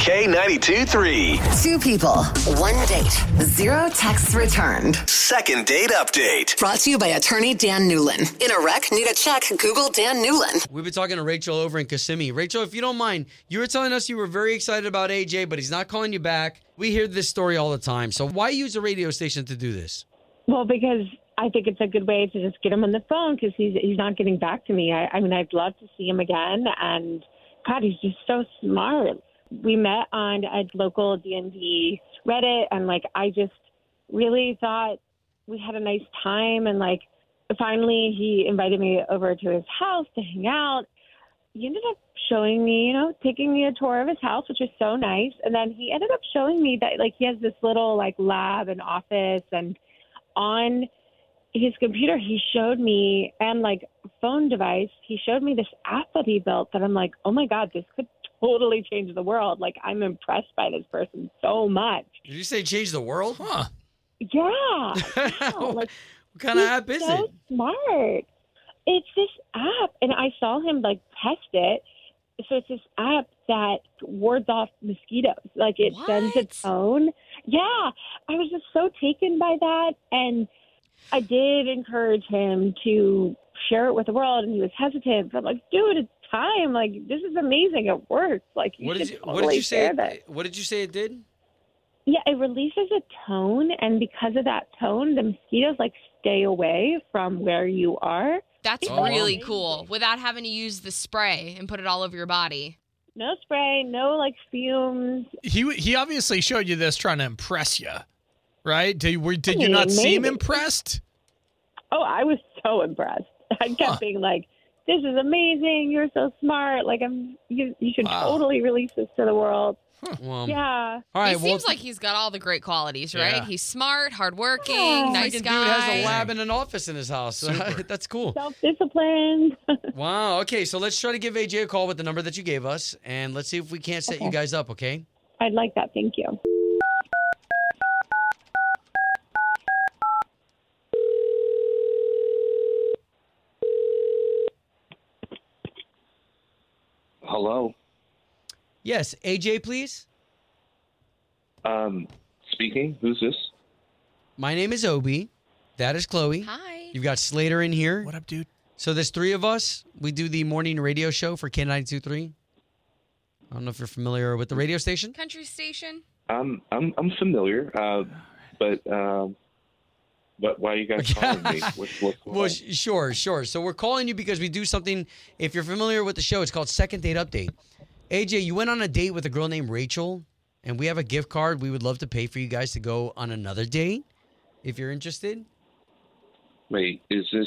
K92 3. Two people, one date, zero texts returned. Second date update. Brought to you by attorney Dan Newlin. In a wreck, need a check, Google Dan Newlin. We've been talking to Rachel over in Kissimmee. Rachel, if you don't mind, you were telling us you were very excited about AJ, but he's not calling you back. We hear this story all the time. So why use a radio station to do this? Well, because I think it's a good way to just get him on the phone because he's he's not getting back to me. I, I mean, I'd love to see him again, and God, he's just so smart. We met on a local D and D Reddit, and like I just really thought we had a nice time, and like finally he invited me over to his house to hang out. He ended up showing me, you know, taking me a tour of his house, which was so nice. And then he ended up showing me that like he has this little like lab and office and on his computer he showed me and like phone device he showed me this app that he built that i'm like oh my god this could totally change the world like i'm impressed by this person so much Did you say change the world? Huh. yeah yeah, what like kind of app is so it? smart it's this app and i saw him like test it so it's this app that wards off mosquitoes like it sends its own. yeah i was just so taken by that and i did encourage him to share it with the world and he was hesitant but I'm like dude it's time like this is amazing it works like you What should did you, totally what did you say? share It, this. what did you say it did? Yeah, it releases a tone, and because of that tone, the mosquitoes like stay away from where you are. That's Oh, really cool without having to use the spray and put it all over your body. No spray, no like fumes. He he obviously showed you this trying to impress you, right? Did, were, did you mean, not seem impressed? Oh, I was so impressed. I kept Huh. being like, "This is amazing! You're so smart! Like, I'm you. You should Wow. totally release this to the world." Well, Yeah, all right. he well, seems like he's got all the great qualities, right? Yeah. He's smart, hardworking, Yeah. nice second guy. dude has a lab and an office in his house. That's cool. self-disciplined. Wow. Okay, so let's try to give AJ a call with the number that you gave us, and let's see if we can't set you guys up. Okay. I'd like that. Thank you. Hello. Yes, AJ, please. Um, speaking. Who's this? My name is Obi. That is Chloe. Hi. You've got Slater in here. What up, dude? So there's three of us. We do the morning radio show for K923. I don't know if you're familiar with the radio station. Country station. I'm I'm I'm familiar. Uh, but um, but why are you guys calling me? What's, what's Well, sure, sure. So we're calling you because we do something. If you're familiar with the show, it's called Second Date Update. AJ, you went on a date with a girl named Rachel, and we have a gift card. We would love to pay for you guys to go on another date if you're interested. Wait, is this?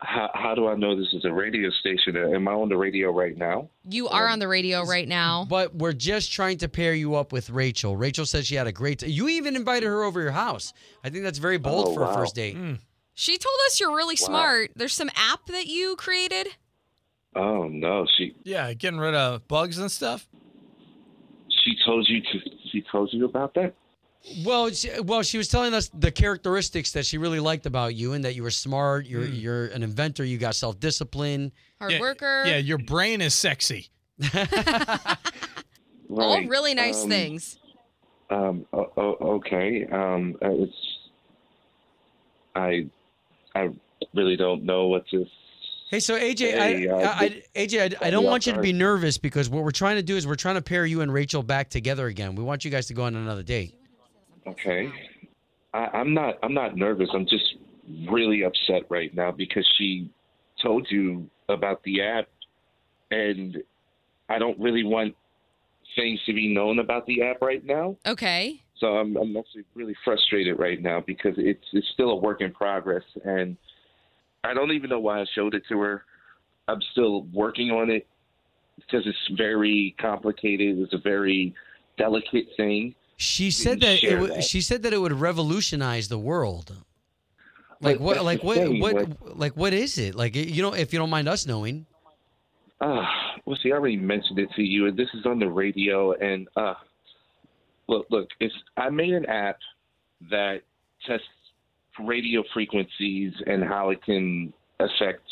How how do I know this is a radio station? Am I on the radio right now? You are on the radio um, right now. But we're just trying to pair you up with Rachel. Rachel says she had a great. you even invited her over your house. I think that's very bold Oh, for a first date. Hmm. She told us you're really smart. There's some app that you created. Oh no, she Yeah, getting rid of bugs and stuff. she told you to she told you about that. Well, she, well, she was telling us the characteristics that she really liked about you, and that you were smart. You're you're an inventor. You got self discipline. Hard yeah, worker. Yeah, your brain is sexy. all Right, really nice um, things. Um. o- o- okay. Um. uh, It's. I. I really don't know what to. Hey, so AJ, Hey, I, uh, I, I, AJ, I, I don't want you to be nervous because what we're trying to do is we're trying to pair you and Rachel back together again. We want you guys to go on another date. Okay. I, I'm not. I'm not nervous. I'm just really upset right now because she told you about the app, and I don't really want things to be known about the app right now. Okay. So I'm, I'm actually really frustrated right now because it's it's still a work in progress, and I don't even know why I showed it to her. I'm still working on it, because it's very complicated. It's a very delicate thing. She said that, it share would, that. she said that it would revolutionize the world. Like But what? Like what? thing, What? like- Like what is it? Like you know, if you don't mind us knowing. Uh, well, see, I already mentioned it to you, and this is on the radio. And uh, look, look, it's I made an app that tests radio frequencies and how it can affect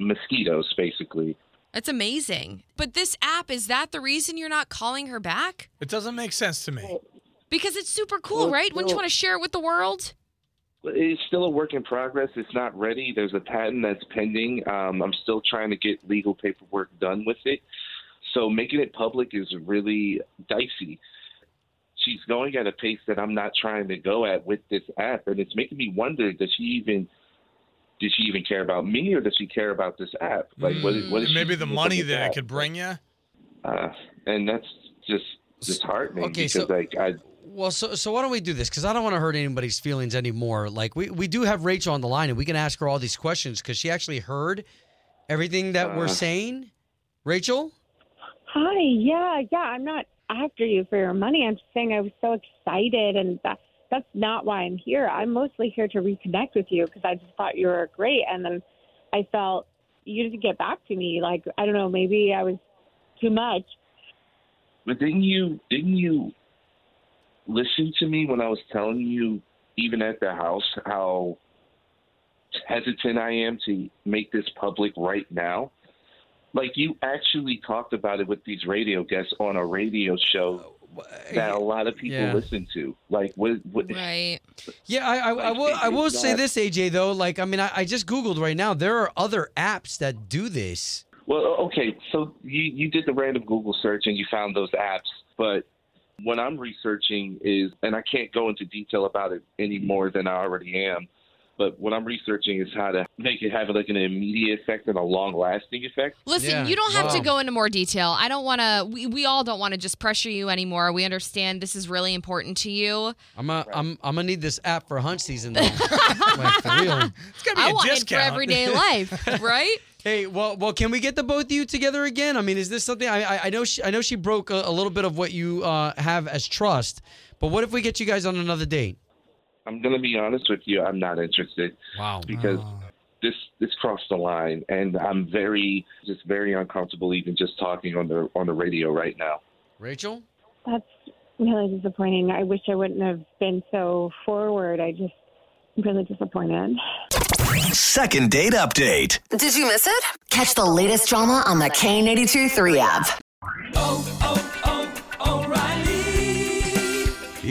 mosquitoes, basically. That's amazing. But this app, is that the reason you're not calling her back? It doesn't make sense to me. Because it's super cool, Well, right? Wouldn't you want to share it with the world? It's still a work in progress. It's not ready. There's a patent that's pending. Um, I'm still trying to get legal paperwork done with it. So making it public is really dicey. She's going at a pace that I'm not trying to go at with this app, and it's making me wonder: Does she even? Does she even care about me, or does she care about this app? Like, what, is- what is Maybe the money this that it could bring you. Uh, and that's just disheartening Okay, because, so- like, I Well, so so why don't we do this? Because I don't want to hurt anybody's feelings anymore. Like we we do have Rachel on the line, and we can ask her all these questions because she actually heard everything that we're Uh. saying. Rachel. Hi, yeah, yeah. I'm not after you for your money. I'm just saying I was so excited, and that that's not why I'm here. I'm mostly here to reconnect with you because I just thought you were great, and then I felt you didn't get back to me. Like I don't know, maybe I was too much. But didn't you didn't you listen to me when I was telling you, even at the house, how hesitant I am to make this public right now? Like you actually talked about it with these radio guests on a radio show uh, that a lot of people Yeah. listen to. Like what? what Right. Yeah, I I, I will I it's will say this, AJ though. Like I mean, I, I just googled right now. There are other apps that do this. Well, okay, so you you did the random Google search and you found those apps, but what I'm researching is, and I can't go into detail about it any more than I already am, but what I'm researching is how to make it have like an immediate effect and a long-lasting effect. Listen, Yeah, you don't have to go into more detail. I don't want to. We, we all don't want to just pressure you anymore. We understand this is really important to you. I'm a, I'm I'm gonna need this app for hunt season though. like for real. It's gonna be I a want it for everyday life, right? Hey, well, well, can we get the both of you together again? I mean, is this something? I I, I know she I know she broke a, a little bit of what you uh, have as trust, but what if we get you guys on another date? I'm going to be honest with you, I'm not interested Wow. because this this crossed the line, and I'm very just very uncomfortable even just talking on the on the radio right now. Rachel. That's really disappointing. I wish I wouldn't have been so forward. I just I'm really disappointed. Second date update. Did you miss it? Catch the latest drama on the K923 app. Oh,